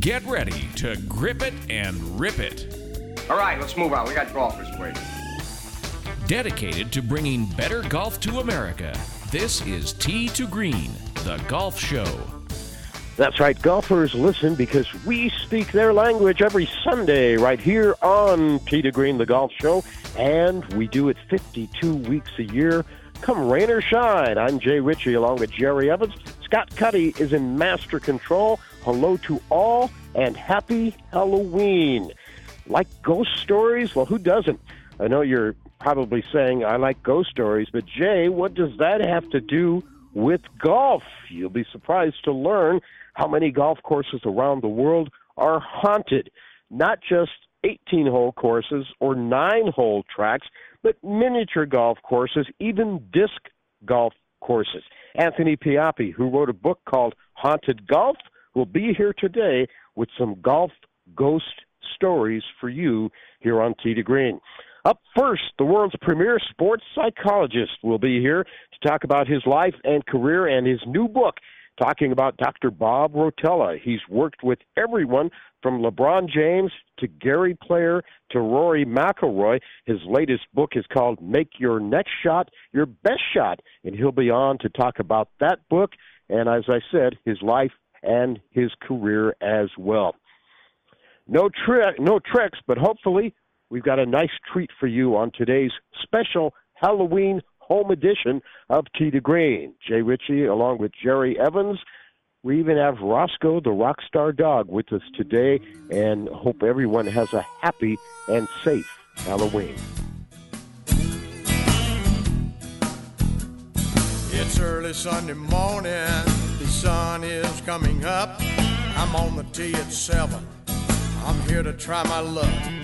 Get ready to grip it and rip it. All right, let's move on. We got golfers waiting. Dedicated to bringing better golf to America, this is Tee to Green, the golf show. That's right, golfers listen because we speak their language every Sunday right here on Tee to Green, the golf show, and we do it 52 weeks a year. Come rain or shine, I'm Jay Ritchie along with Jerry Evans. Scott Cuddy is in master control. Hello to all and happy Halloween. Like ghost stories? Well, who doesn't? I know you're probably saying, I like ghost stories, but Jay, what does that have to do with golf? You'll be surprised to learn how many golf courses around the world are haunted. Not just 18 hole courses or nine hole tracks, but miniature golf courses, even disc golf courses. Anthony Pioppi, who wrote a book called Haunted Golf, will be here today with some golf ghost stories for you here on to Green. Up first, the world's premier sports psychologist will be here to talk about his life and career and his new book, talking about Dr. Bob Rotella. He's worked with everyone from LeBron James to Gary Player to Rory McIlroy. His latest book is called Make Your Next Shot Your Best Shot, and he'll be on to talk about that book and, as I said, his life and his career as well. No trick, no tricks, but hopefully we've got a nice treat for you on today's special Halloween home edition of Tee to Green. Jay Ritchie along with Jerry Evans. We even have Roscoe the rock star Dog with us today and hope everyone has a happy and safe Halloween. It's early Sunday morning, the sun is coming up. I'm on the tee at 7. I'm here to try my luck.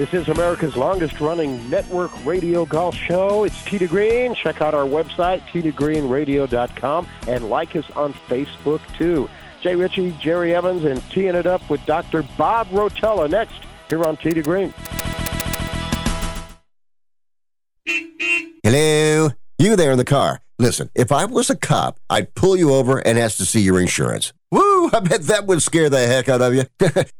This is America's longest running network radio golf show. It's to Green. Check out our website, tee2greenradio.com, and like us on Facebook too. Jay Ritchie, Jerry Evans, and teeing it up with Dr. Bob Rotella next here on to Green. Hello? You there in the car. Listen, if I was a cop, I'd pull you over and ask to see your insurance. Woo! I bet that would scare the heck out of you.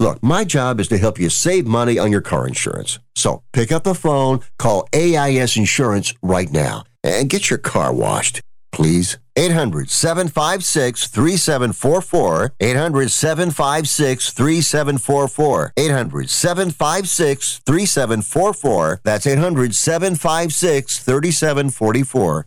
Look, my job is to help you save money on your car insurance. So pick up the phone, call AIS Insurance right now, and get your car washed, please. 800 756 3744. 800 756 3744. 800 756 3744. That's 800 756 3744.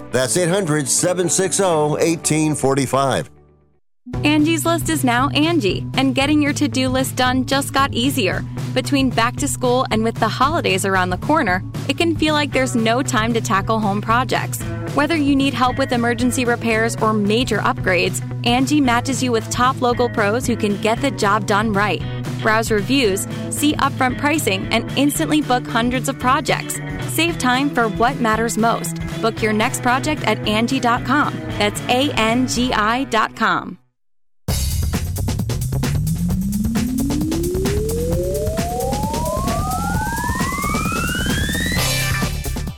That's 800 760 1845. Angie's List is now Angi, and getting your to do list done just got easier. Between back to school and with the holidays around the corner, it can feel like there's no time to tackle home projects. Whether you need help with emergency repairs or major upgrades, Angi matches you with top local pros who can get the job done right. Browse reviews, see upfront pricing, and instantly book hundreds of projects. Save time for what matters most. Book your next project at Angi.com. That's A N G I.com.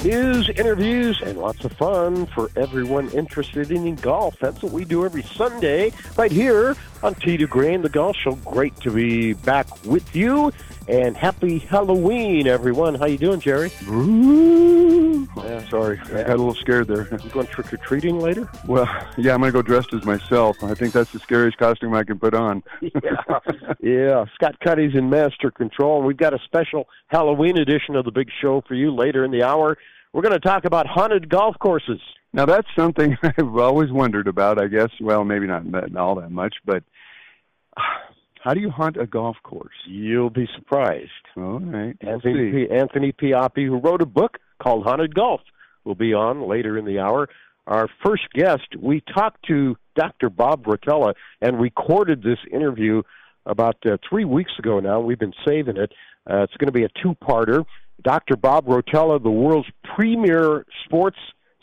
News, interviews, and lots of fun for everyone interested in golf. That's what we do every Sunday right here on Tee to Green, the golf show. Great to be back with you, and happy Halloween, everyone. How you doing, Jerry? Ooh. Yeah, sorry, I got a little scared there. You going trick or treating later? Well, yeah, I'm gonna go dressed as myself. I think that's the scariest costume I can put on. yeah, yeah. Scott Cuddy's in master control, we've got a special Halloween edition of the big show for you later in the hour. We're going to talk about haunted golf courses. Now that's something I've always wondered about. I guess, well, maybe not that, all that much, but how do you hunt a golf course? You'll be surprised. All right. Anthony, P- Anthony Pioppi, who wrote a book called Haunted Golf, will be on later in the hour. Our first guest, we talked to Dr. Bob Rotella and recorded this interview about uh, three weeks ago now. We've been saving it. Uh, it's going to be a two-parter. Dr. Bob Rotella, the world's premier sports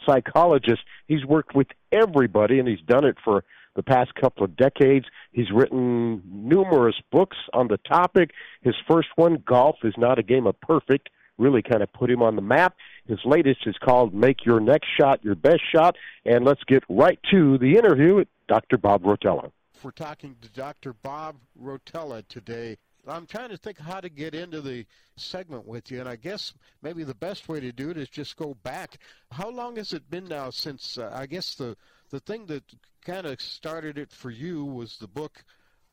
psychologist. He's worked with everybody, and he's done it for the past couple of decades. He's written numerous books on the topic. His first one, Golf is Not a Game of Perfect, really kind of put him on the map. His latest is called Make Your Next Shot Your Best Shot. And let's get right to the interview with Dr. Bob Rotella. We're talking to Dr. Bob Rotella today. I'm trying to think how to get into the segment with you, and I guess maybe the best way to do it is just go back. How long has it been now since uh, I guess the the thing that kind of started it for you was the book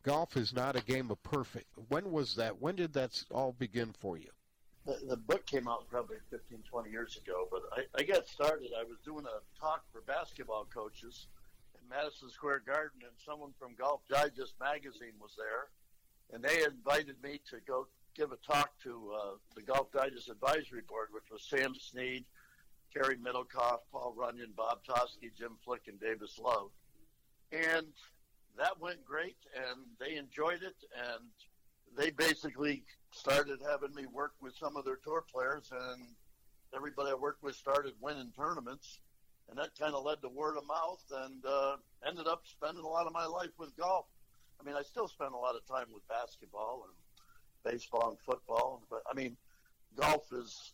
Golf is Not a Game of Perfect. When was that? When did that all begin for you? The, the book came out probably 15, 20 years ago, but I, I got started. I was doing a talk for basketball coaches in Madison Square Garden, and someone from Golf Digest magazine was there and they invited me to go give a talk to uh, the Golf Digest Advisory Board, which was Sam Snead, Cary Middlecoff, Paul Runyan, Bob Toski, Jim Flick, and Davis Love. And that went great, and they enjoyed it, and they basically started having me work with some of their tour players, and everybody I worked with started winning tournaments, and that kind of led to word of mouth, and uh, ended up spending a lot of my life with golf. I mean, I still spend a lot of time with basketball and baseball and football, but I mean, golf is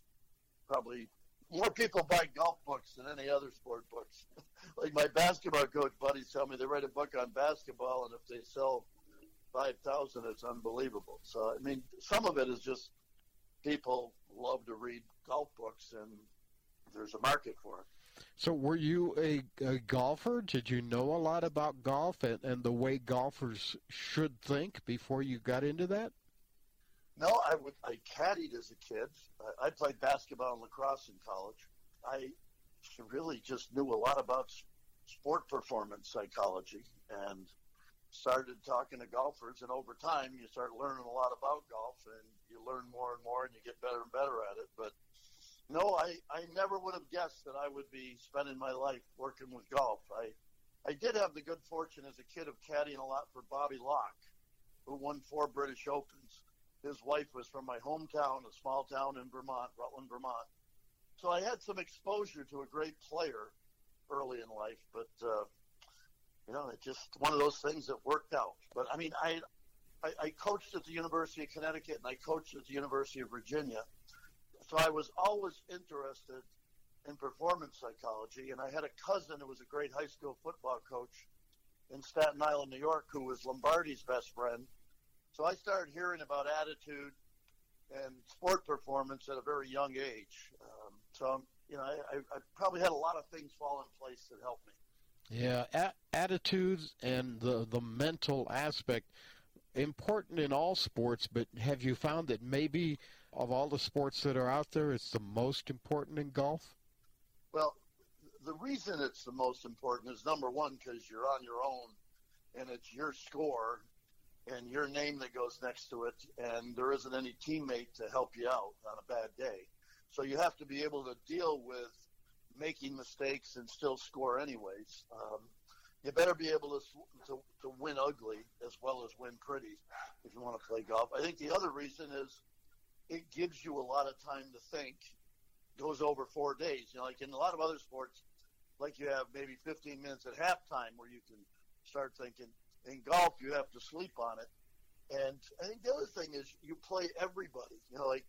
probably more people buy golf books than any other sport books. like my basketball coach buddies tell me they write a book on basketball, and if they sell five thousand, it's unbelievable. So I mean, some of it is just people love to read golf books, and there's a market for it. So, were you a, a, golfer? Did you know a lot about golf and, and the way golfers should think before you got into that? No, I would. I caddied as a kid. I, I played basketball and lacrosse in college. I really just knew a lot about sport performance psychology and started talking to golfers. And over time, you start learning a lot about golf, and you learn more and more, and you get better and better at it. But no, I, I never would have guessed that I would be spending my life working with golf. I I did have the good fortune as a kid of caddying a lot for Bobby Locke, who won four British Opens. His wife was from my hometown, a small town in Vermont, Rutland, Vermont. So I had some exposure to a great player early in life, but uh, you know, it's just one of those things that worked out. But I mean, I, I I coached at the University of Connecticut and I coached at the University of Virginia, so I was always interested in performance psychology. And I had a cousin who was a great high school football coach in Staten Island, New York, who was Lombardi's best friend. So I started hearing about attitude and sport performance at a very young age. Um, so, you know, I, I probably had a lot of things fall in place that helped me. Yeah, a- attitudes and the the mental aspect important in all sports, but have you found that maybe of all the sports that are out there, it's the most important in golf? Well, the reason it's the most important is number one because you're on your own, and it's your score and your name that goes next to it, and there isn't any teammate to help you out on a bad day. So you have to be able to deal with making mistakes and still score anyways. Um, you better be able to, to to win ugly as well as win pretty if you want to play golf. I think the other reason is it gives you a lot of time to think. Goes over four days. You know, like in a lot of other sports, like you have maybe 15 minutes at halftime where you can start thinking. In golf, you have to sleep on it. And I think the other thing is you play everybody. You know, like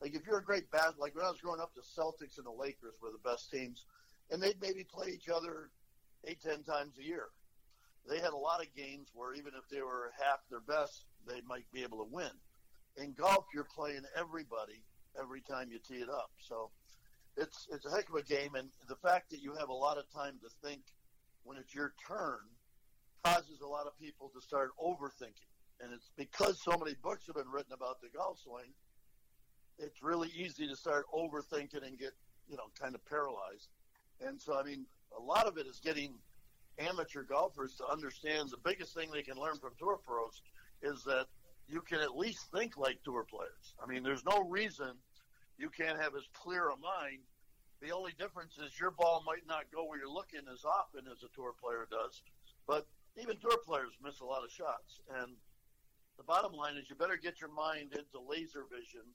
like if you're a great bat, like when I was growing up, the Celtics and the Lakers were the best teams, and they'd maybe play each other eight, ten times a year. They had a lot of games where even if they were half their best, they might be able to win. In golf, you're playing everybody every time you tee it up. So it's it's a heck of a game, and the fact that you have a lot of time to think when it's your turn causes a lot of people to start overthinking. And it's because so many books have been written about the golf swing it's really easy to start overthinking and get, you know, kind of paralyzed. And so, I mean, a lot of it is getting amateur golfers to understand the biggest thing they can learn from tour pros is that you can at least think like tour players. I mean, there's no reason you can't have as clear a mind. The only difference is your ball might not go where you're looking as often as a tour player does, but even tour players miss a lot of shots. And the bottom line is you better get your mind into laser vision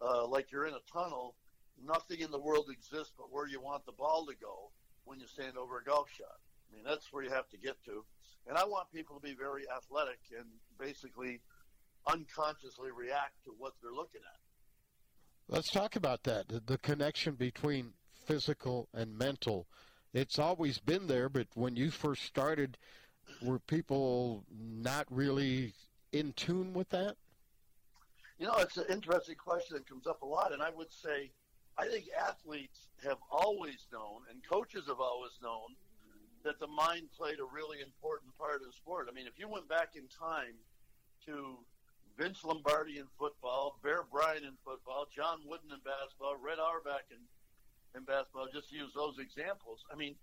uh, like you're in a tunnel. Nothing in the world exists but where you want the ball to go when you stand over a golf shot. I mean, that's where you have to get to. And I want people to be very athletic and basically unconsciously react to what they're looking at. Let's talk about that the, the connection between physical and mental. It's always been there, but when you first started, were people not really in tune with that? You know, it's an interesting question that comes up a lot, and I would say I think athletes have always known, and coaches have always known, that the mind played a really important part of the sport. I mean, if you went back in time to Vince Lombardi in football, Bear Bryant in football, John Wooden in basketball, Red Auerbach in, in basketball, just to use those examples. I mean,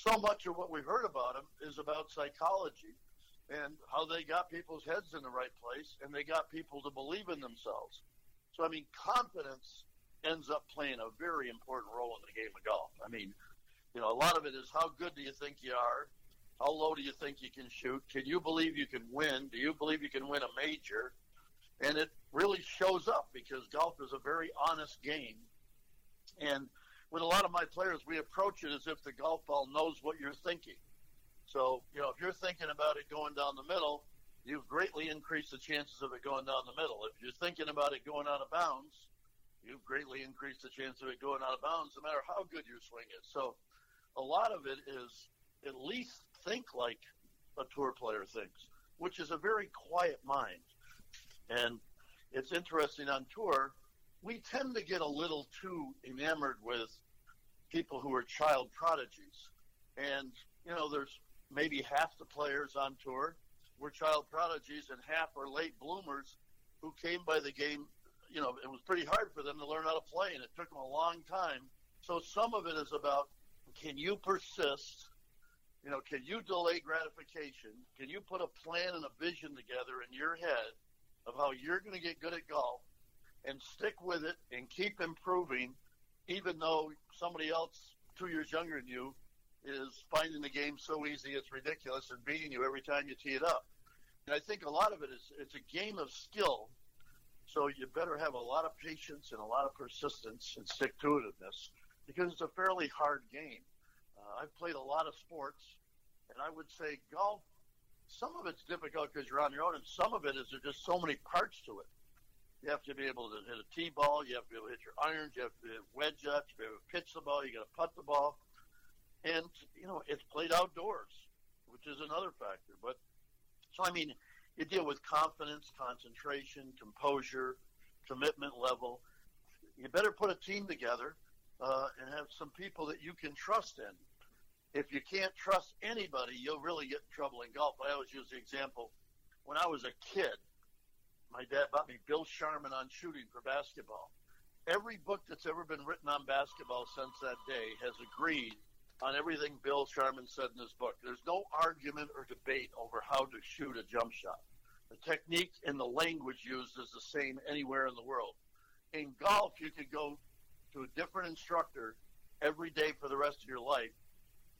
so much of what we heard about them is about psychology and how they got people's heads in the right place and they got people to believe in themselves. So, I mean, confidence ends up playing a very important role in the game of golf. I mean, you know, a lot of it is how good do you think you are? How low do you think you can shoot? Can you believe you can win? Do you believe you can win a major? And it really shows up because golf is a very honest game. And with a lot of my players, we approach it as if the golf ball knows what you're thinking. So, you know, if you're thinking about it going down the middle, you've greatly increased the chances of it going down the middle. If you're thinking about it going out of bounds, you've greatly increased the chance of it going out of bounds, no matter how good your swing is. So, a lot of it is at least think like a tour player thinks, which is a very quiet mind. And it's interesting on tour, we tend to get a little too enamored with people who are child prodigies. And, you know, there's maybe half the players on tour were child prodigies and half are late bloomers who came by the game. You know, it was pretty hard for them to learn how to play, and it took them a long time. So some of it is about can you persist? You know, can you delay gratification? Can you put a plan and a vision together in your head of how you're going to get good at golf and stick with it and keep improving, even though somebody else two years younger than you is finding the game so easy it's ridiculous and beating you every time you tee it up. And I think a lot of it is it's a game of skill. So you better have a lot of patience and a lot of persistence and stick to itiveness because it's a fairly hard game. Uh, I've played a lot of sports, and I would say golf. Some of it's difficult because you're on your own, and some of it is there's just so many parts to it. You have to be able to hit a tee ball. You have to be able to hit your irons. You have to wedge up. You have to pitch the ball. You got to putt the ball and you know it's played outdoors, which is another factor. But so I mean, you deal with confidence, concentration, composure, commitment level. You better put a team together uh, and have some people that you can trust in. If you can't trust anybody, you'll really get in trouble in golf. I always use the example when I was a kid. My dad bought me Bill Sharman on shooting for basketball. Every book that's ever been written on basketball since that day has agreed on everything Bill Sharman said in his book. There's no argument or debate over how to shoot a jump shot. The technique and the language used is the same anywhere in the world. In golf, you could go to a different instructor every day for the rest of your life,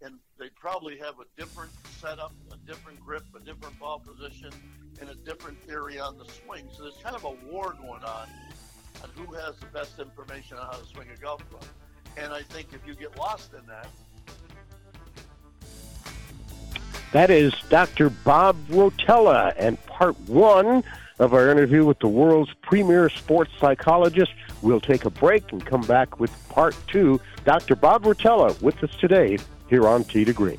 and they'd probably have a different setup, a different grip, a different ball position, and a different theory on the swing. So there's kind of a war going on on who has the best information on how to swing a golf club. And I think if you get lost in that, that is Dr. Bob Rotella and part one of our interview with the world's premier sports psychologist. We'll take a break and come back with part two. Dr. Bob Rotella with us today here on Tee to Green.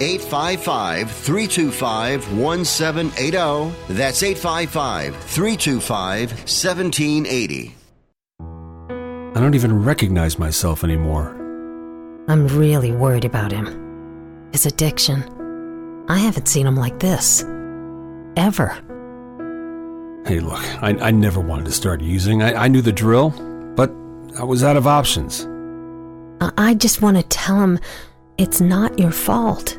855 325 1780. That's 855 325 1780. I don't even recognize myself anymore. I'm really worried about him. His addiction. I haven't seen him like this. Ever. Hey, look, I, I never wanted to start using. I, I knew the drill, but I was out of options. I, I just want to tell him it's not your fault.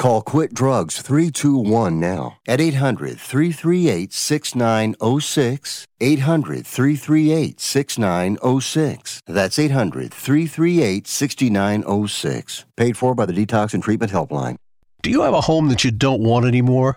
Call Quit Drugs 321 now at 800 338 6906. 800 338 6906. That's 800 338 6906. Paid for by the Detox and Treatment Helpline. Do you have a home that you don't want anymore?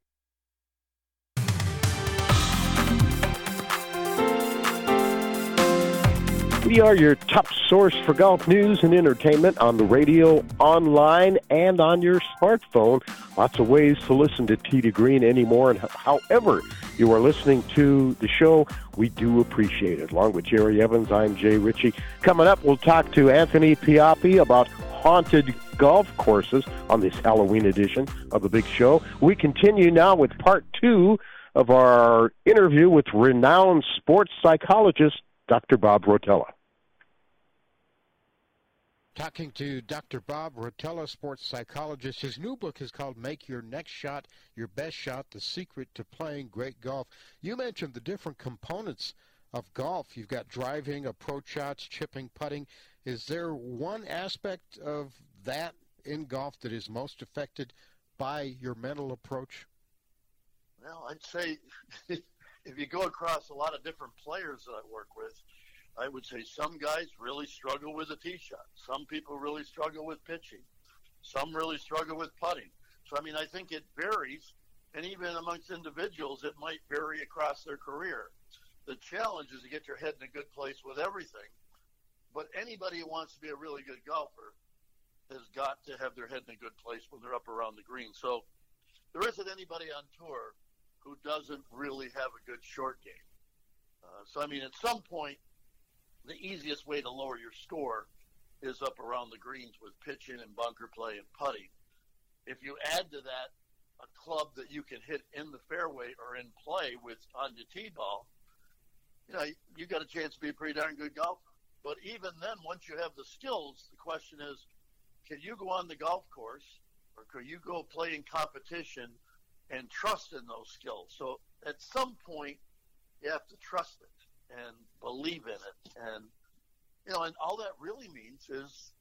We are your top source for golf news and entertainment on the radio, online, and on your smartphone. Lots of ways to listen to to Green anymore. And however you are listening to the show, we do appreciate it. Along with Jerry Evans, I'm Jay Ritchie. Coming up, we'll talk to Anthony Pioppi about haunted golf courses on this Halloween edition of the Big Show. We continue now with part two of our interview with renowned sports psychologist Dr. Bob Rotella. Talking to Dr. Bob Rotella, sports psychologist. His new book is called Make Your Next Shot Your Best Shot The Secret to Playing Great Golf. You mentioned the different components of golf. You've got driving, approach shots, chipping, putting. Is there one aspect of that in golf that is most affected by your mental approach? Well, I'd say if you go across a lot of different players that I work with, I would say some guys really struggle with a tee shot. Some people really struggle with pitching. Some really struggle with putting. So, I mean, I think it varies. And even amongst individuals, it might vary across their career. The challenge is to get your head in a good place with everything. But anybody who wants to be a really good golfer has got to have their head in a good place when they're up around the green. So there isn't anybody on tour who doesn't really have a good short game. Uh, so, I mean, at some point, the easiest way to lower your score is up around the greens with pitching and bunker play and putting. If you add to that a club that you can hit in the fairway or in play with on your tee ball, you know, you got a chance to be a pretty darn good golfer. But even then, once you have the skills, the question is, can you go on the golf course or can you go play in competition and trust in those skills? So at some point, you have to trust it and believe in it. And, you know, and all that really means is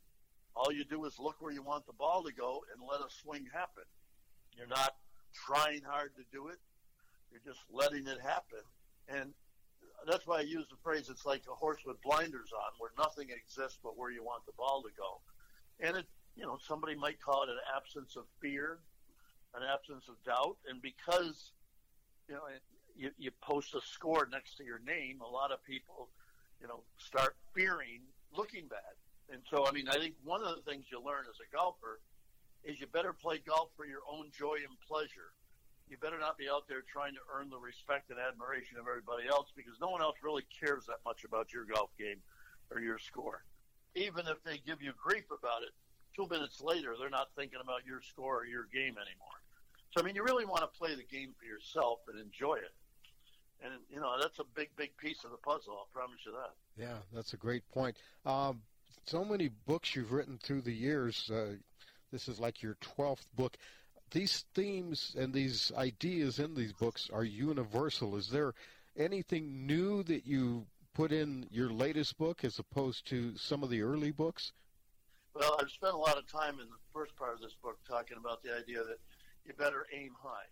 all you do is look where you want the ball to go and let a swing happen. You're not trying hard to do it. You're just letting it happen. And that's why I use the phrase it's like a horse with blinders on, where nothing exists but where you want the ball to go. And it, you know, somebody might call it an absence of fear, an absence of doubt. And because, you know, you, you post a score next to your name, a lot of people, you know, start fearing looking bad. And so, I mean, I think one of the things you learn as a golfer is you better play golf for your own joy and pleasure. You better not be out there trying to earn the respect and admiration of everybody else because no one else really cares that much about your golf game or your score. Even if they give you grief about it, two minutes later, they're not thinking about your score or your game anymore. So, I mean, you really want to play the game for yourself and enjoy it. And, you know, that's a big, big piece of the puzzle, I'll promise you that. Yeah, that's a great point. Um, so many books you've written through the years. Uh, this is like your 12th book. These themes and these ideas in these books are universal. Is there anything new that you put in your latest book as opposed to some of the early books? Well, I've spent a lot of time in the first part of this book talking about the idea that you better aim high.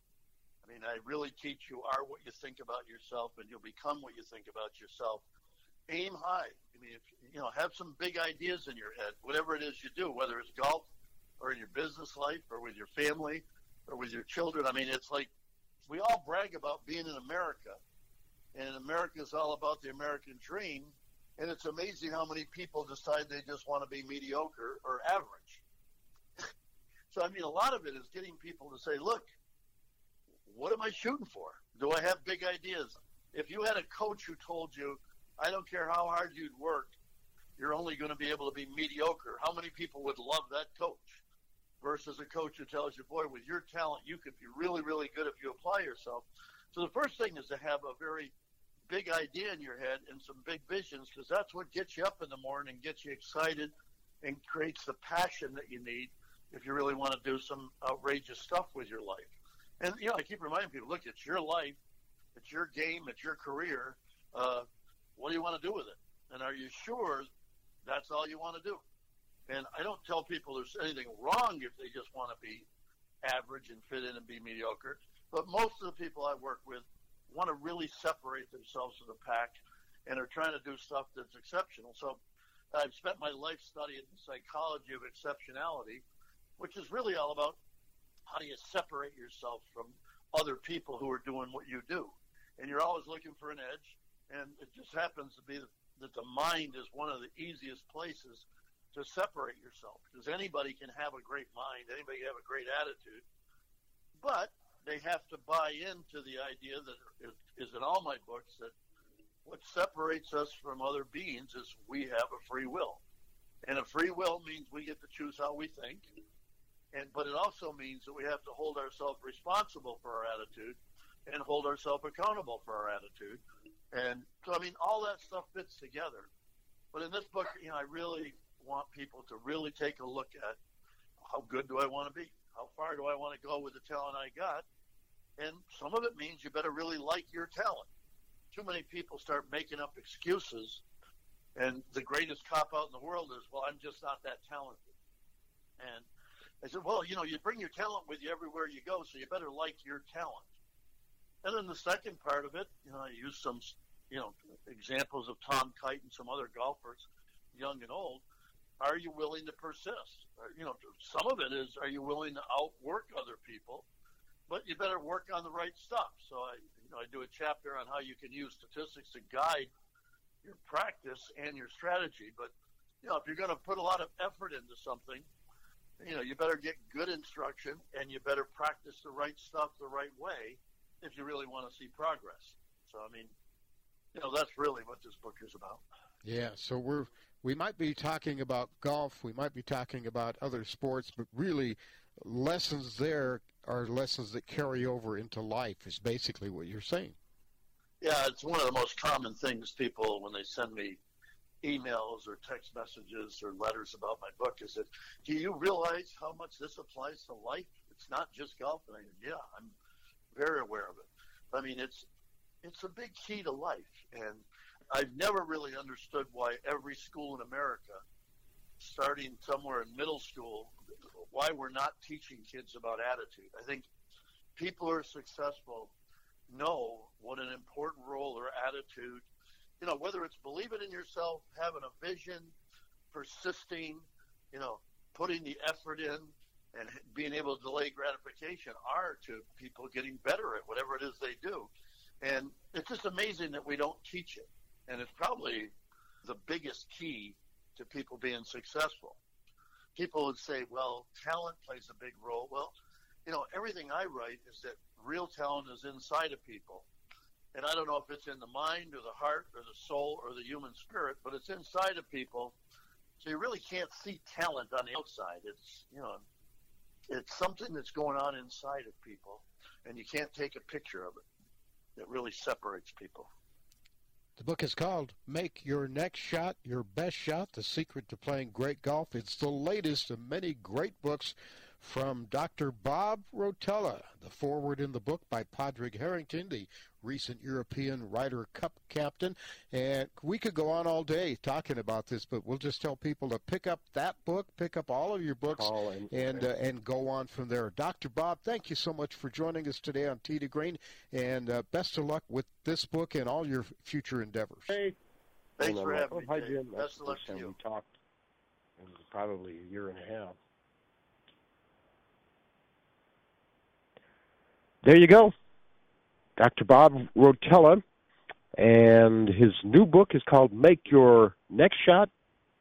I mean, I really teach you are what you think about yourself, and you'll become what you think about yourself. Aim high. I mean, if, you know, have some big ideas in your head, whatever it is you do, whether it's golf or in your business life or with your family or with your children. I mean, it's like we all brag about being in America, and America is all about the American dream. And it's amazing how many people decide they just want to be mediocre or average. So, I mean, a lot of it is getting people to say, look, what am I shooting for? Do I have big ideas? If you had a coach who told you, I don't care how hard you'd work, you're only going to be able to be mediocre, how many people would love that coach? Versus a coach who tells you, boy, with your talent, you could be really, really good if you apply yourself. So the first thing is to have a very big idea in your head and some big visions because that's what gets you up in the morning, gets you excited, and creates the passion that you need if you really want to do some outrageous stuff with your life. And you know, I keep reminding people, look, it's your life, it's your game, it's your career. Uh, what do you want to do with it? And are you sure that's all you want to do? And I don't tell people there's anything wrong if they just want to be average and fit in and be mediocre. But most of the people I work with want to really separate themselves from the pack and are trying to do stuff that's exceptional. So I've spent my life studying the psychology of exceptionality, which is really all about how do you separate yourself from other people who are doing what you do. And you're always looking for an edge. And it just happens to be that the mind is one of the easiest places to separate yourself because anybody can have a great mind, anybody can have a great attitude, but they have to buy into the idea that is, in all my books that what separates us from other beings is we have a free will. And a free will means we get to choose how we think. And but it also means that we have to hold ourselves responsible for our attitude and hold ourselves accountable for our attitude. And so I mean all that stuff fits together. But in this book, you know, I really want people to really take a look at how good do I want to be? How far do I want to go with the talent I got? And some of it means you better really like your talent too many people start making up excuses, and the greatest cop out in the world is, well, I'm just not that talented. And I said, well, you know, you bring your talent with you everywhere you go, so you better like your talent. And then the second part of it, you know, I use some, you know, examples of Tom Kite and some other golfers, young and old. Are you willing to persist? You know, some of it is, are you willing to outwork other people? But you better work on the right stuff. So I, you know, I do a chapter on how you can use statistics to guide your practice and your strategy. But you know, if you're going to put a lot of effort into something, you know, you better get good instruction and you better practice the right stuff the right way if you really want to see progress. So, I mean, you know, that's really what this book is about. Yeah. So we're we might be talking about golf, we might be talking about other sports, but really, lessons there are lessons that carry over into life, is basically what you're saying. Yeah, it's one of the most common things people, when they send me emails or text messages or letters about my book, is that, do you realize how much this applies to life? It's not just golf. And I yeah, I'm very aware of it. I mean, it's it's a big key to life, and I've never really understood why every school in America, starting somewhere in middle school, why we're not teaching kids about attitude. I think people who are successful know what an important role their attitude, you know, whether it's believing in yourself, having a vision, persisting, you know, putting the effort in and being able to delay gratification are to people getting better at whatever it is they do. And it's just amazing that we don't teach it. And it's probably the biggest key to people being successful people would say, well, talent plays a big role. Well, you know, everything I write is that real talent is inside of people. And I don't know if it's in the mind or the heart or the soul or the human spirit, but it's inside of people. So you really can't see talent on the outside. It's, you know, it's something that's going on inside of people, and you can't take a picture of it. It really separates people. The book is called Make Your Next Shot Your Best Shot The Secret to Playing Great Golf. It's the latest of many great books from Dr. Bob Rotella. The foreword in the book by Padraig Harrington, the recent European Ryder Cup captain. And we could go on all day talking about this, but we'll just tell people to pick up that book, pick up all of your books, and and, uh, and go on from there. Dr. Bob, thank you so much for joining us today on Tee to Green, and uh, best of luck with this book and all your future endeavors. Hey. Thanks for having me. Hi, Jim. Best That's of luck the to time you. we talked. It was probably a year and a half. There you go. Dr. Bob Rotella, and his new book is called Make Your Next Shot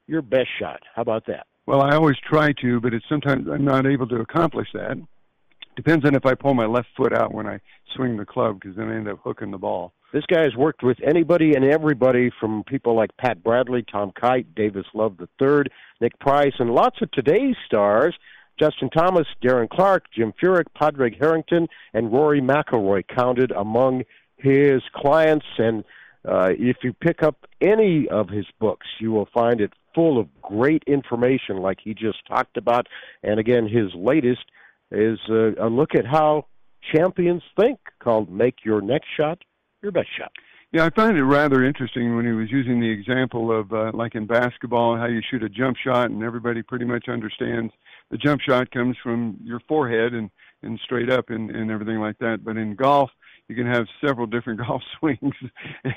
Your Best Shot. How about that? Well, I always try to, but it's sometimes I'm not able to accomplish that. Depends on if I pull my left foot out when I swing the club, because then I end up hooking the ball. This guy has worked with anybody and everybody from people like Pat Bradley, Tom Kite, Davis Love III, Nick Price, and lots of today's stars Justin Thomas, Darren Clarke, Jim Furyk, Padraig Harrington, and Rory McIlroy counted among his clients. And uh, if you pick up any of his books, you will find it full of great information, like he just talked about. And again, his latest is uh, a look at how champions think, called "Make Your Next Shot Your Best Shot." Yeah, I find it rather interesting when he was using the example of uh, like in basketball how you shoot a jump shot and everybody pretty much understands the jump shot comes from your forehead and and straight up and and everything like that. But in golf, you can have several different golf swings,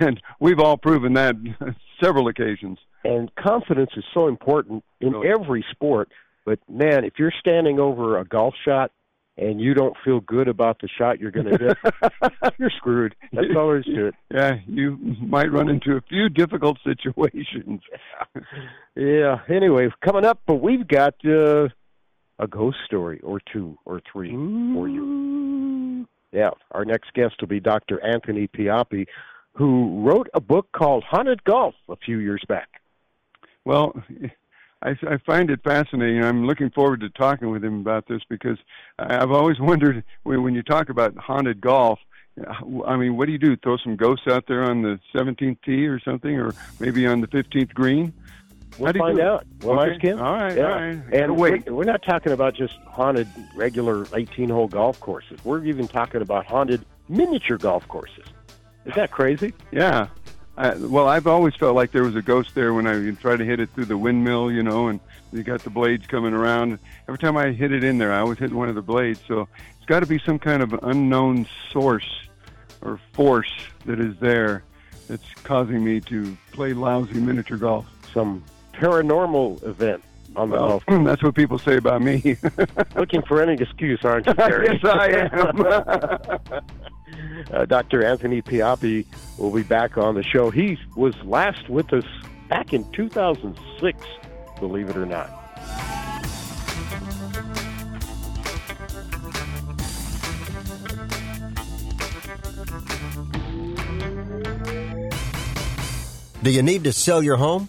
and we've all proven that several occasions. And confidence is so important in every sport. But man, if you're standing over a golf shot and you don't feel good about the shot you're going to hit, you're screwed. That's all there is to it. Yeah, you might run into a few difficult situations. yeah. Anyway, coming up, but we've got uh, a ghost story or two or three for you. Yeah, our next guest will be Dr. Anthony Pioppi, who wrote a book called Haunted Golf a few years back. Well, I, I find it fascinating. I'm looking forward to talking with him about this because I've always wondered when, when you talk about haunted golf. Uh, I mean, what do you do? Throw some ghosts out there on the 17th tee or something, or maybe on the 15th green? We'll find do out. We'll Okay. ask him. All right, Yeah. all right. And Wait. we're, we're not talking about just haunted regular 18-hole golf courses. We're even talking about haunted miniature golf courses. Is that crazy? Yeah. I, well, I've always felt like there was a ghost there when I tried to hit it through the windmill, you know, and you got the blades coming around. Every time I hit it in there, I always hit one of the blades. So it's got to be some kind of unknown source or force that is there that's causing me to play lousy miniature golf. Some paranormal event on the Well, golf. that's what people say about me. Looking for any excuse, aren't you, Terry? yes, I am. uh, Dr. Anthony Pioppi will be back on the show. He was last with us back in 2006, believe it or not. Do you need to sell your home?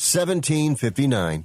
1759.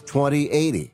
2080.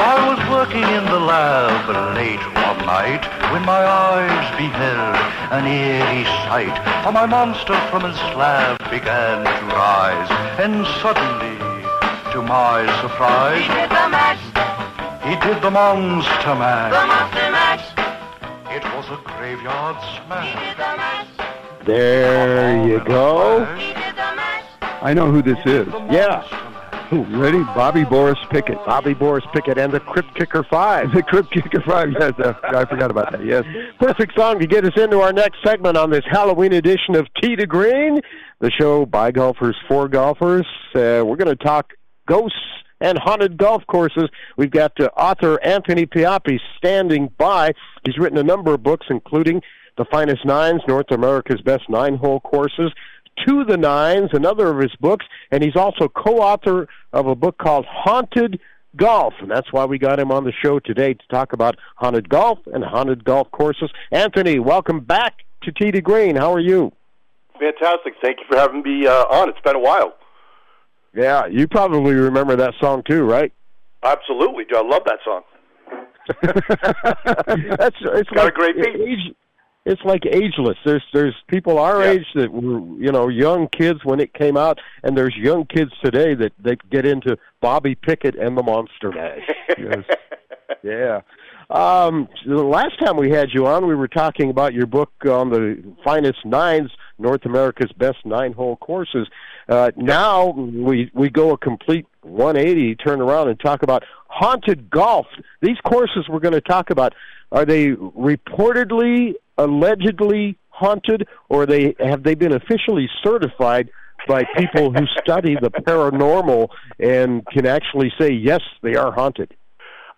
I was working in the lab late one night when my eyes beheld an eerie sight. For my monster from his slab began to rise, and suddenly, to my surprise, He did the mash, he did the monster mash. the monster mash. It was a graveyard smash. There you go. I know who this is. Yeah. Who? Ready? Bobby Boris Pickett. Bobby Boris Pickett and the Crypt Kicker 5. The Crypt Kicker 5. Yes, uh, I forgot about that. Yes. Perfect song to get us into our next segment on this Halloween edition of Tee to Green, the show by golfers for golfers. Uh, we're going to talk ghosts and haunted golf courses. We've got uh, author Anthony Pioppi standing by. He's written a number of books, including The Finest Nines, North America's Best Nine Hole Courses, To the Nines, another of his books, and he's also co author of a book called Haunted Golf, and that's why we got him on the show today to talk about haunted golf and haunted golf courses. Anthony, welcome back to to Green. How are you? Fantastic. Thank you for having me uh, on. It's been a while. Yeah, you probably remember that song too, right? Absolutely. I love that song. That's it's Got a great beat. age, it's like ageless. There's there's people our age that were you know young kids when it came out, and there's young kids today that that get into Bobby Pickett and the Monster Mash. Yes. yeah. Um, the last time we had you on, we were talking about your book on the finest nines, North America's best nine-hole courses. Uh, now we we go a complete 180, turn around and talk about haunted golf. These courses we're going to talk about are they reportedly, allegedly haunted, or they have they been officially certified by people who study the paranormal and can actually say yes, they are haunted?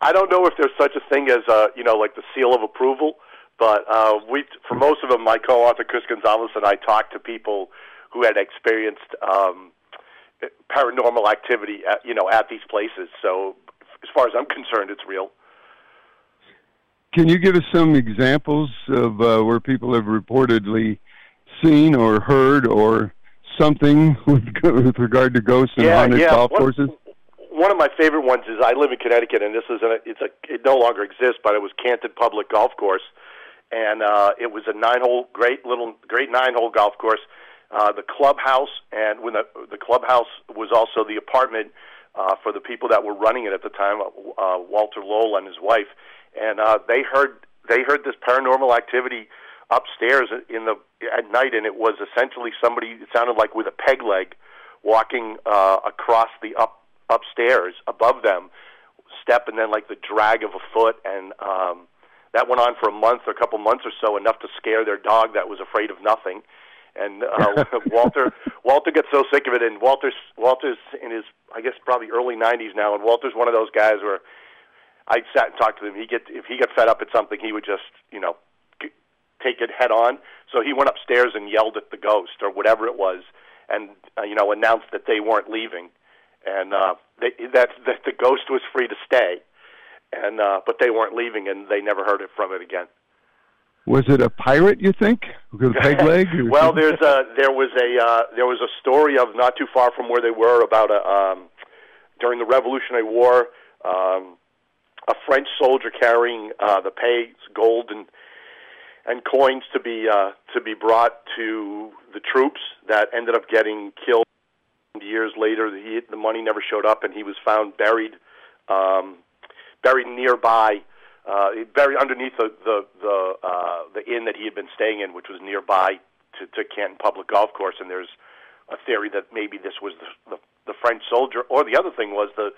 I don't know if there's such a thing as uh, you know, like the seal of approval, but uh, we, for most of them, my co-author Chris Gonzalez and I talked to people who had experienced um, paranormal activity, at, you know, at these places. So, as far as I'm concerned, it's real. Can you give us some examples of uh, where people have reportedly seen or heard or something with, with regard to ghosts and Yeah, haunted yeah. golf What- courses? One of my favorite ones is I live in Connecticut, and this is a, it's a it no longer exists, but it was Canton Public Golf Course, and uh, it was a nine hole, great little, great nine hole golf course. Uh, the clubhouse, and when the the clubhouse was also the apartment uh, for the people that were running it at the time, uh, Walter Lowell and his wife, and uh, they heard they heard this paranormal activity upstairs in the at night, and it was essentially somebody. It sounded like with a peg leg walking uh, across the up upstairs above them step and then like the drag of a foot and um that went on for a month or a couple months or so enough to scare their dog that was afraid of nothing and uh Walter Walter gets so sick of it and Walter's Walter's in his I guess probably early 90s now and Walter's one of those guys where I sat and talked to him. He get if he got fed up at something he would just you know take it head on. So he went upstairs and yelled at the ghost or whatever it was and uh, you know announced that they weren't leaving. And uh, they, that that the ghost was free to stay, and uh, but they weren't leaving, and they never heard it from it again. Was it a pirate? You think with a peg leg? well, there's a there was a uh, there was a story of not too far from where they were about a um, during the Revolutionary War, um, a French soldier carrying uh, the pay gold and and coins to be uh, to be brought to the troops that ended up getting killed. Years later, he, the money never showed up, and he was found buried um, buried nearby, uh, buried underneath the the the, uh, the inn that he had been staying in, which was nearby to, to Canton Public Golf Course. And there's a theory that maybe this was the, the the French soldier, or the other thing was the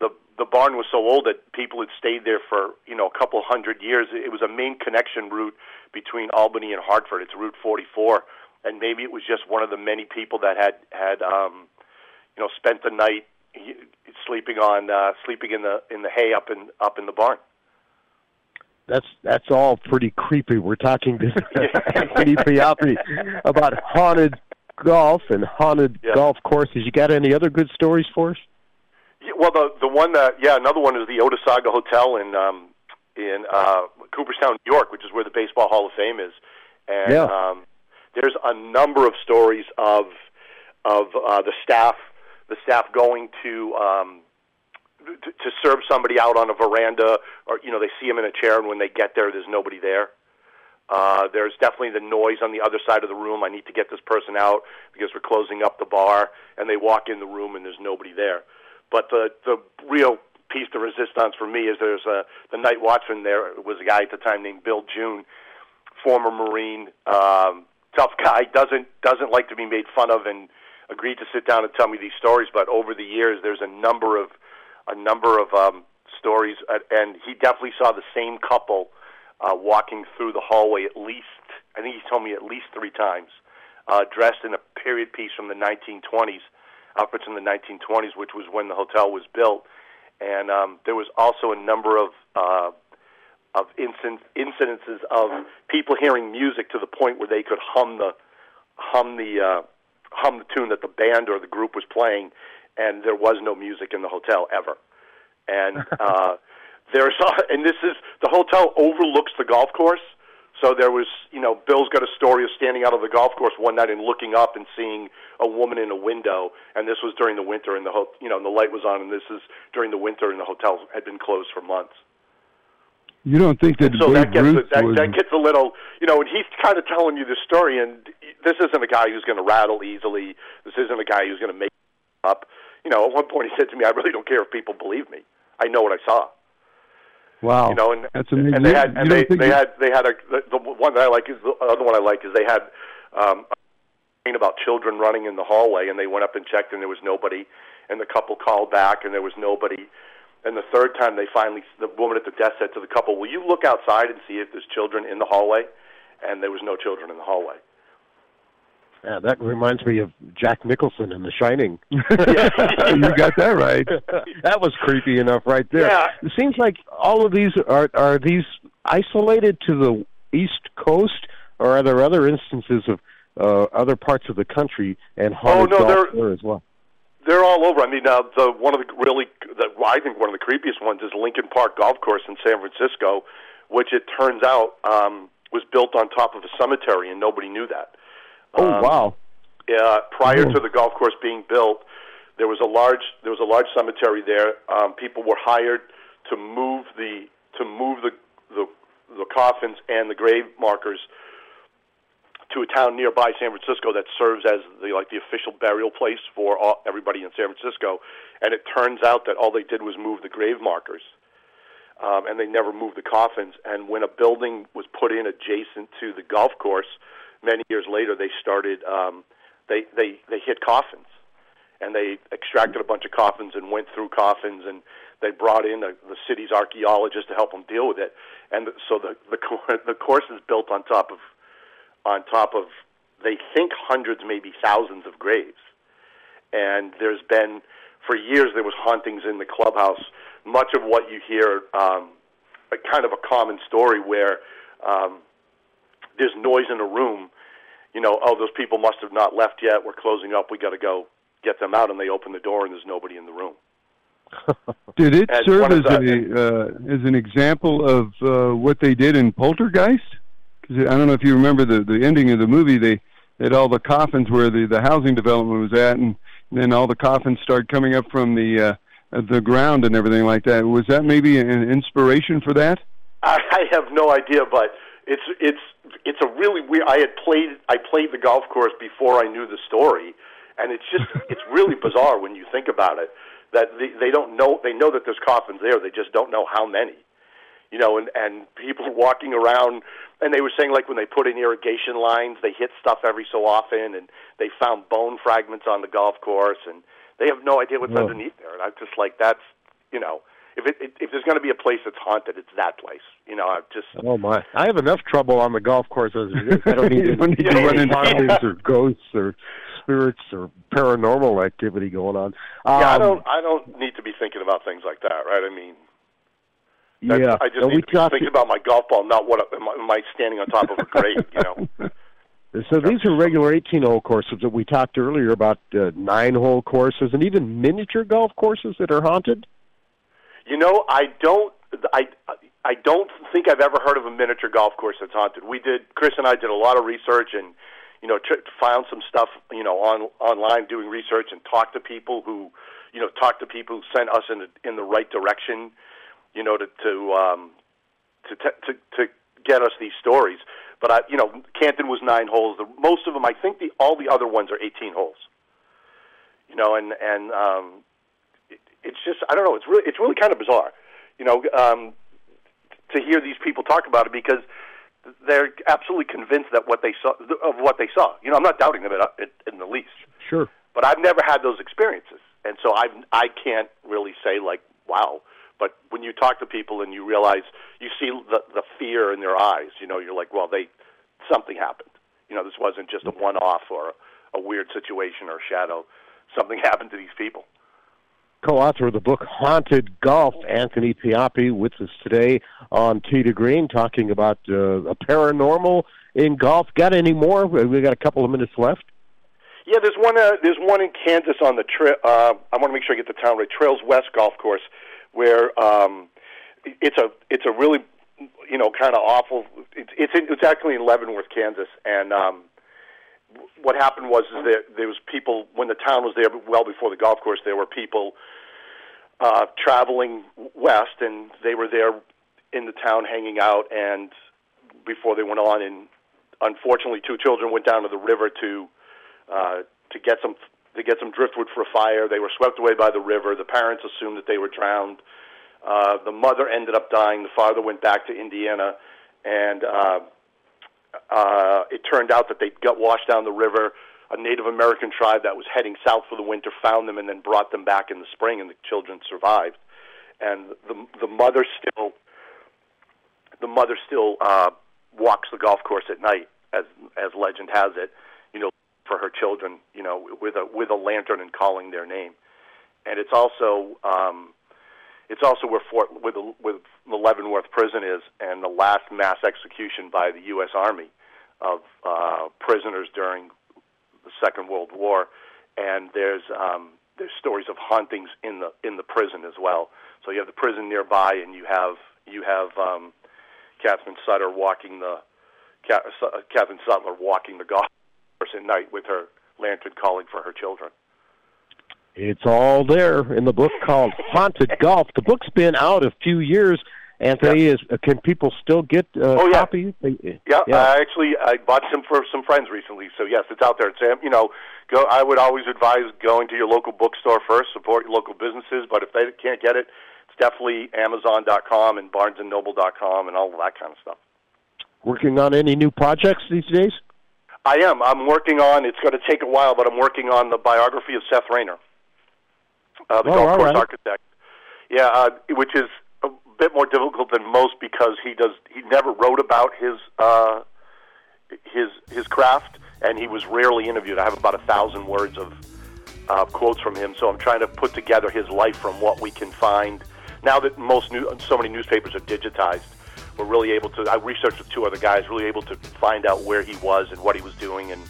the the barn was so old that people had stayed there for you know a couple hundred years. It was a main connection route between Albany and Hartford. It's Route 44, and maybe it was just one of the many people that had had um, you know spent the night sleeping on uh, sleeping in the in the hay up in up in the barn. That's that's all pretty creepy. We're talking to Anthony Pioppi about haunted golf and haunted Yeah. golf courses. You got any other good stories for us? Yeah, well, the the one that yeah, another one is the Otesaga Hotel in um, in uh, Cooperstown, New York, which is where the Baseball Hall of Fame is. And Yeah. um, there's a number of stories of of uh, the staff the staff going to um, to, to serve somebody out on a veranda, or you know they see them in a chair, and when they get there, there's nobody there. Uh, there's definitely the noise on the other side of the room. I need to get this person out because we're closing up the bar, and they walk in the room and there's nobody there. But the the real piece de resistance for me is there's a the night watchman there was a guy at the time named Bill June, former Marine, um, tough guy, doesn't doesn't like to be made fun of, and agreed to sit down and tell me these stories. But over the years, there's a number of a number of um, stories, uh, and he definitely saw the same couple uh, walking through the hallway at least. I think he told me at least three times, uh, dressed in a period piece from the 1920s, outfits in the 1920s, which was when the hotel was built. And um, there was also a number of uh, of incidences of people hearing music to the point where they could hum the hum the uh, hum the tune that the band or the group was playing, and there was no music in the hotel ever. And uh, there's and this is the hotel overlooks the golf course. So there was, you know, Bill's got a story of standing out of the golf course one night and looking up and seeing a woman in a window. And this was during the winter, and the ho- you know, and the light was on. And this is during the winter, and the hotel had been closed for months. You don't think that So that gets Ruth that, was? that gets a little, you know, and he's kind of telling you the story, and this isn't a guy who's going to rattle easily. This isn't a guy who's going to make up. You know, at one point he said to me, "I really don't care if people believe me. I know what I saw." wow, You know, and that's amazing. and they had and they they had they had a the, the one that I like is the other one I like is they had um a about children running in the hallway and they went up and checked and there was nobody and the couple called back and there was nobody and the third time they finally the woman at the desk said to the couple will you look outside and see if there's children in the hallway and there was no children in the hallway Yeah, that reminds me of Jack Nicholson in The Shining. you got that right. that was creepy enough right there. Yeah. It seems like all of these are are these isolated to the East Coast, or are there other instances of uh, other parts of the country and haunted Oh, no, there- there as well? They're all over. I mean, uh, the one of the really, the, I think one of the creepiest ones is Lincoln Park Golf Course in San Francisco, which it turns out um, was built on top of a cemetery, and nobody knew that. Oh Um, wow! Uh, prior Oh. to the golf course being built, there was a large there was a large cemetery there. Um, people were hired to move the to move the, the the coffins and the grave markers to a town nearby San Francisco that serves as the like the official burial place for all, everybody in San Francisco. And it turns out that all they did was move the grave markers, um, and they never moved the coffins. And when a building was put in adjacent to the golf course, many years later, they started um, they they they hit coffins, and they extracted a bunch of coffins and went through coffins and. They brought in the, the city's archaeologists to help them deal with it, and so the the, the course is built on top of on top of they think hundreds, maybe thousands of graves. And there's been for years there was hauntings in the clubhouse. Much of what you hear, um, a kind of a common story where um, there's noise in a room. You know, oh, those people must have not left yet. We're closing up. We got to go get them out. And they open the door, and there's nobody in the room. Did it And serve as of a uh, as an example of uh, what they did in Poltergeist? Because I don't know if you remember the the ending of the movie. They had all the coffins where the the housing development was at, and then all the coffins started coming up from the uh, uh, the ground and everything like that. Was that maybe an inspiration for that? I I have no idea, but it's it's it's a really weird. I had played I played the golf course before I knew the story, and it's just it's really bizarre when you think about it. That they, they don't know they know that there's coffins there. They just don't know how many. You know, and and people walking around, and they were saying like when they put in irrigation lines, they hit stuff every so often, and they found bone fragments on the golf course, and they have no idea what's Whoa. underneath there. And I'm just like, that's you know, if it, if there's going to be a place that's haunted, it's that place. You know, I just Oh my! I have enough trouble on the golf course as it is. I don't need You don't need to to run into hauntings or ghosts or spirits or paranormal activity going on. Um, yeah, I don't I don't need to be thinking about things like that, right? I mean, that's- Yeah, I just and need we to be talked- thinking about my golf ball, not what am I, am I standing on top of a grate, you know. So these are regular 18-hole courses that we talked earlier about uh, nine-hole courses and even miniature golf courses that are haunted. You know, I don't I I don't think I've ever heard of a miniature golf course that's haunted. We did Chris and I did a lot of research and you know tr- found some stuff you know on online doing research and talked to people who you know talked to people who sent us in the, in the right direction you know to to um to to to get us these stories. But I you know Canton was 9 holes. The most of them I think the all the other ones are 18 holes. You know and and um it's just I don't know. It's really it's really kind of bizarre, you know, um, to hear these people talk about it because they're absolutely convinced that what they saw of what they saw. You know, I'm not doubting them in, in the least, Sure. but I've never had those experiences, and so I I can't really say like wow. But when you talk to people and you realize you see the the fear in their eyes, you know, you're like, well, they something happened. You know, this wasn't just a one off or a weird situation or shadow. Something happened to these people. Co-author of the book Haunted Golf, Anthony Pioppi, with us today on Tee to Green, talking about uh, a paranormal in golf. Got any more? We got a couple of minutes left. Yeah, there's one. Uh, there's one in Kansas on the trail. Uh, I want to make sure I get the town right. Trails West Golf Course, where um, it's a it's a really you know kind of awful. It's it's, in, it's actually in Leavenworth, Kansas, and um, what happened was is that there was people when the town was there well before the golf course. There were people uh, traveling west, and they were there in the town hanging out, and before they went on, and unfortunately, two children went down to the river to uh, to get some to get some driftwood for a fire. They were swept away by the river. The parents assumed that they were drowned. Uh, the mother ended up dying. The father went back to Indiana, and uh, uh, it turned out that they got washed down the river. A Native American tribe that was heading south for the winter found them and then brought them back in the spring, and the children survived. And the the mother still the mother still uh, walks the golf course at night, as as legend has it. You know, for her children, you know, with a with a lantern and calling their name. And it's also um, it's also where Fort with the, the Leavenworth prison is, and the last mass execution by the U.S. Army of uh, prisoners during the Second World War. And there's um, there's stories of hauntings in the in the prison as well. So you have the prison nearby, and you have you have um, Catherine Sutter walking the Catherine Sutler walking the golf course at night with her lantern calling for her children. It's all there in the book called Haunted Golf. The book's been out a few years. Anthony, is uh, can people still get uh, Oh, yeah. copies? Yeah, I actually I bought some for some friends recently. So yes, it's out there. Um, you know, go. I would always advise going to your local bookstore first. Support your local businesses, but if they can't get it, it's definitely Amazon.com and BarnesandNoble.com and all that kind of stuff. Working on any new projects these days? I am. I'm working on. It's going to take a while, but I'm working on the biography of Seth Rayner, uh, the Oh, golf course right. architect. Yeah, uh, which is a bit more difficult than most because he does. He never wrote about his uh, his his craft, and he was rarely interviewed. I have about a thousand words of uh, quotes from him, so I'm trying to put together his life from what we can find. Now that most new, so many newspapers are digitized, we're really able to. I researched with two other guys, really able to find out where he was and what he was doing, and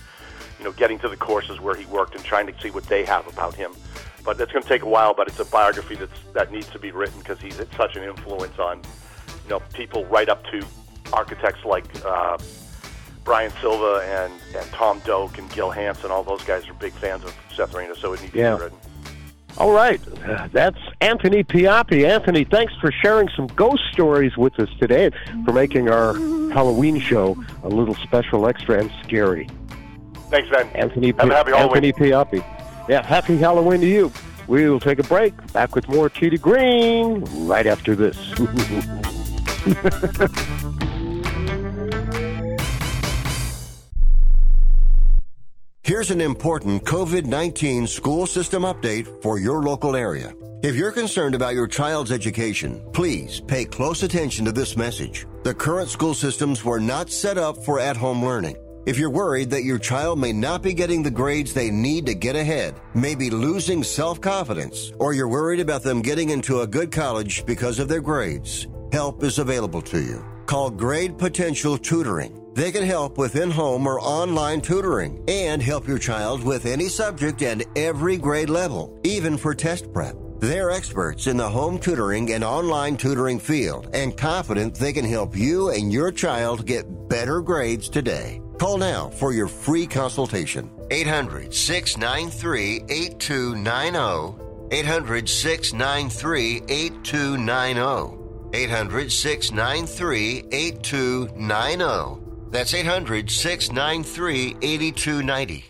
you know, getting to the courses where he worked and trying to see what they have about him. But it's going to take a while. But it's a biography that's that needs to be written because he's such an influence on you know people right up to architects like uh, Brian Silva and and Tom Doak and Gil Hanse. All those guys are big fans of Seth Rayner, so it needs Yeah. to be written. All right. That's Anthony Pioppi. Anthony, thanks for sharing some ghost stories with us today, for making our Halloween show a little special, extra, and scary. Thanks, Ben. Anthony, Have a happy Halloween. Anthony Pioppi. Yeah, happy Halloween to you. We will take a break. Back with more to Green right after this. Here's an important COVID 19 school system update for your local area. If you're concerned about your child's education, please pay close attention to this message. The current school systems were not set up for at home learning. If you're worried that your child may not be getting the grades they need to get ahead, may be losing self confidence, or you're worried about them getting into a good college because of their grades, help is available to you. Call Grade Potential Tutoring. They can help with in home or online tutoring and help your child with any subject and every grade level, even for test prep. They're experts in the home tutoring and online tutoring field and confident they can help you and your child get better grades today. Call now for your free consultation. 800 693 8290. 800 693 8290. 800 693 8290. That's 800 693 8290.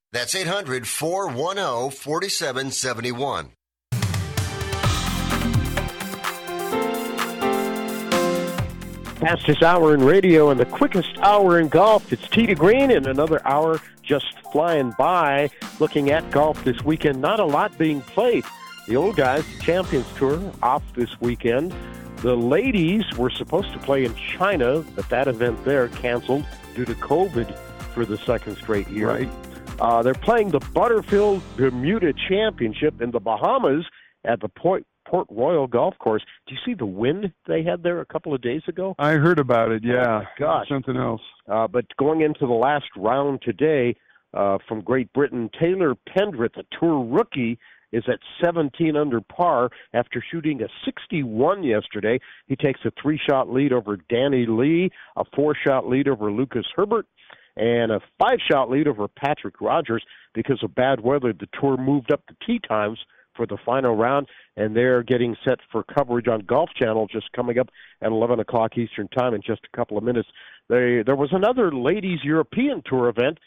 That's 800 410 4771. Fastest hour in radio and the quickest hour in golf. It's Tee to Green and another hour just flying by. Looking at golf this weekend, not a lot being played. The old guys, the Champions Tour, off this weekend. The ladies were supposed to play in China, but that event there canceled due to COVID for the second straight year. Right. Uh, they're playing the Butterfield Bermuda Championship in the Bahamas at the Port, Port Royal Golf Course. Do you see the wind they had there a couple of days ago? I heard about it. Yeah, Oh, gosh. something else. Uh, but going into the last round today uh, from Great Britain, Taylor Pendrith, a tour rookie, is at 17 under par after shooting a 61 yesterday. He takes a three shot lead over Danny Lee, a four shot lead over Lucas Herbert, and a five shot lead over Patrick Rodgers. Because of bad weather, the tour moved up the tee times for the final round, and they're getting set for coverage on Golf Channel just coming up at 11 o'clock Eastern Time in just a couple of minutes. They, there was another ladies European Tour event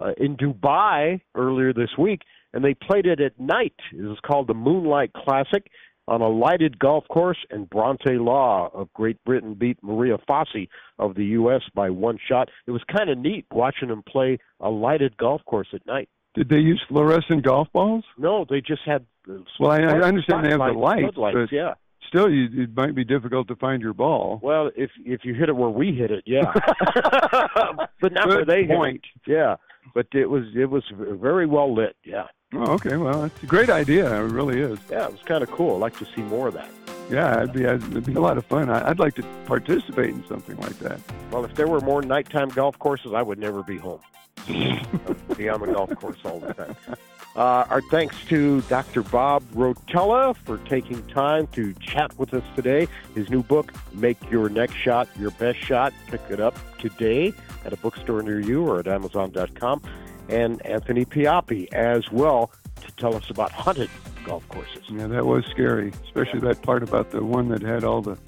uh, in Dubai earlier this week, and they played it at night. It was called the Moonlight Classic on a lighted golf course, and Bronte Law of Great Britain beat Maria Fassi of the U.S. by one shot. It was kind of neat watching them play a lighted golf course at night. Did they use fluorescent golf balls? No, they just had. uh, Well, I, I understand they have the lights, but yeah. still, you, it might be difficult to find your ball. Well, if if you hit it where we hit it, yeah. but not where they point. hit it. Yeah, but it was it was very well lit. Yeah. Oh, okay. Well, it's a great idea. It really is. Yeah, it was kind of cool. I'd like to see more of that. Yeah, it'd be it'd be a lot of fun. I'd like to participate in something like that. Well, if there were more nighttime golf courses, I would never be home. Be on the golf course all the time. Uh, our thanks to Dr. Bob Rotella for taking time to chat with us today. His new book, Make Your Next Shot Your Best Shot. Pick it up today at a bookstore near you or at Amazon.com. And Anthony Pioppi as well to tell us about haunted golf courses. Yeah, that was scary, especially that part about the one that had all the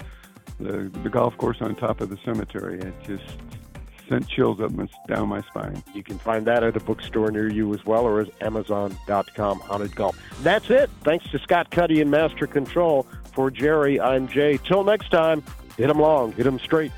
the, the golf course on top of the cemetery. It just sent chills up my, down my spine. You can find that at a bookstore near you as well or at Amazon.com Haunted Golf. That's it. Thanks to Scott Cuddy and Master Control. For Jerry, I'm Jay. Till next time, hit 'em long, hit 'em straight.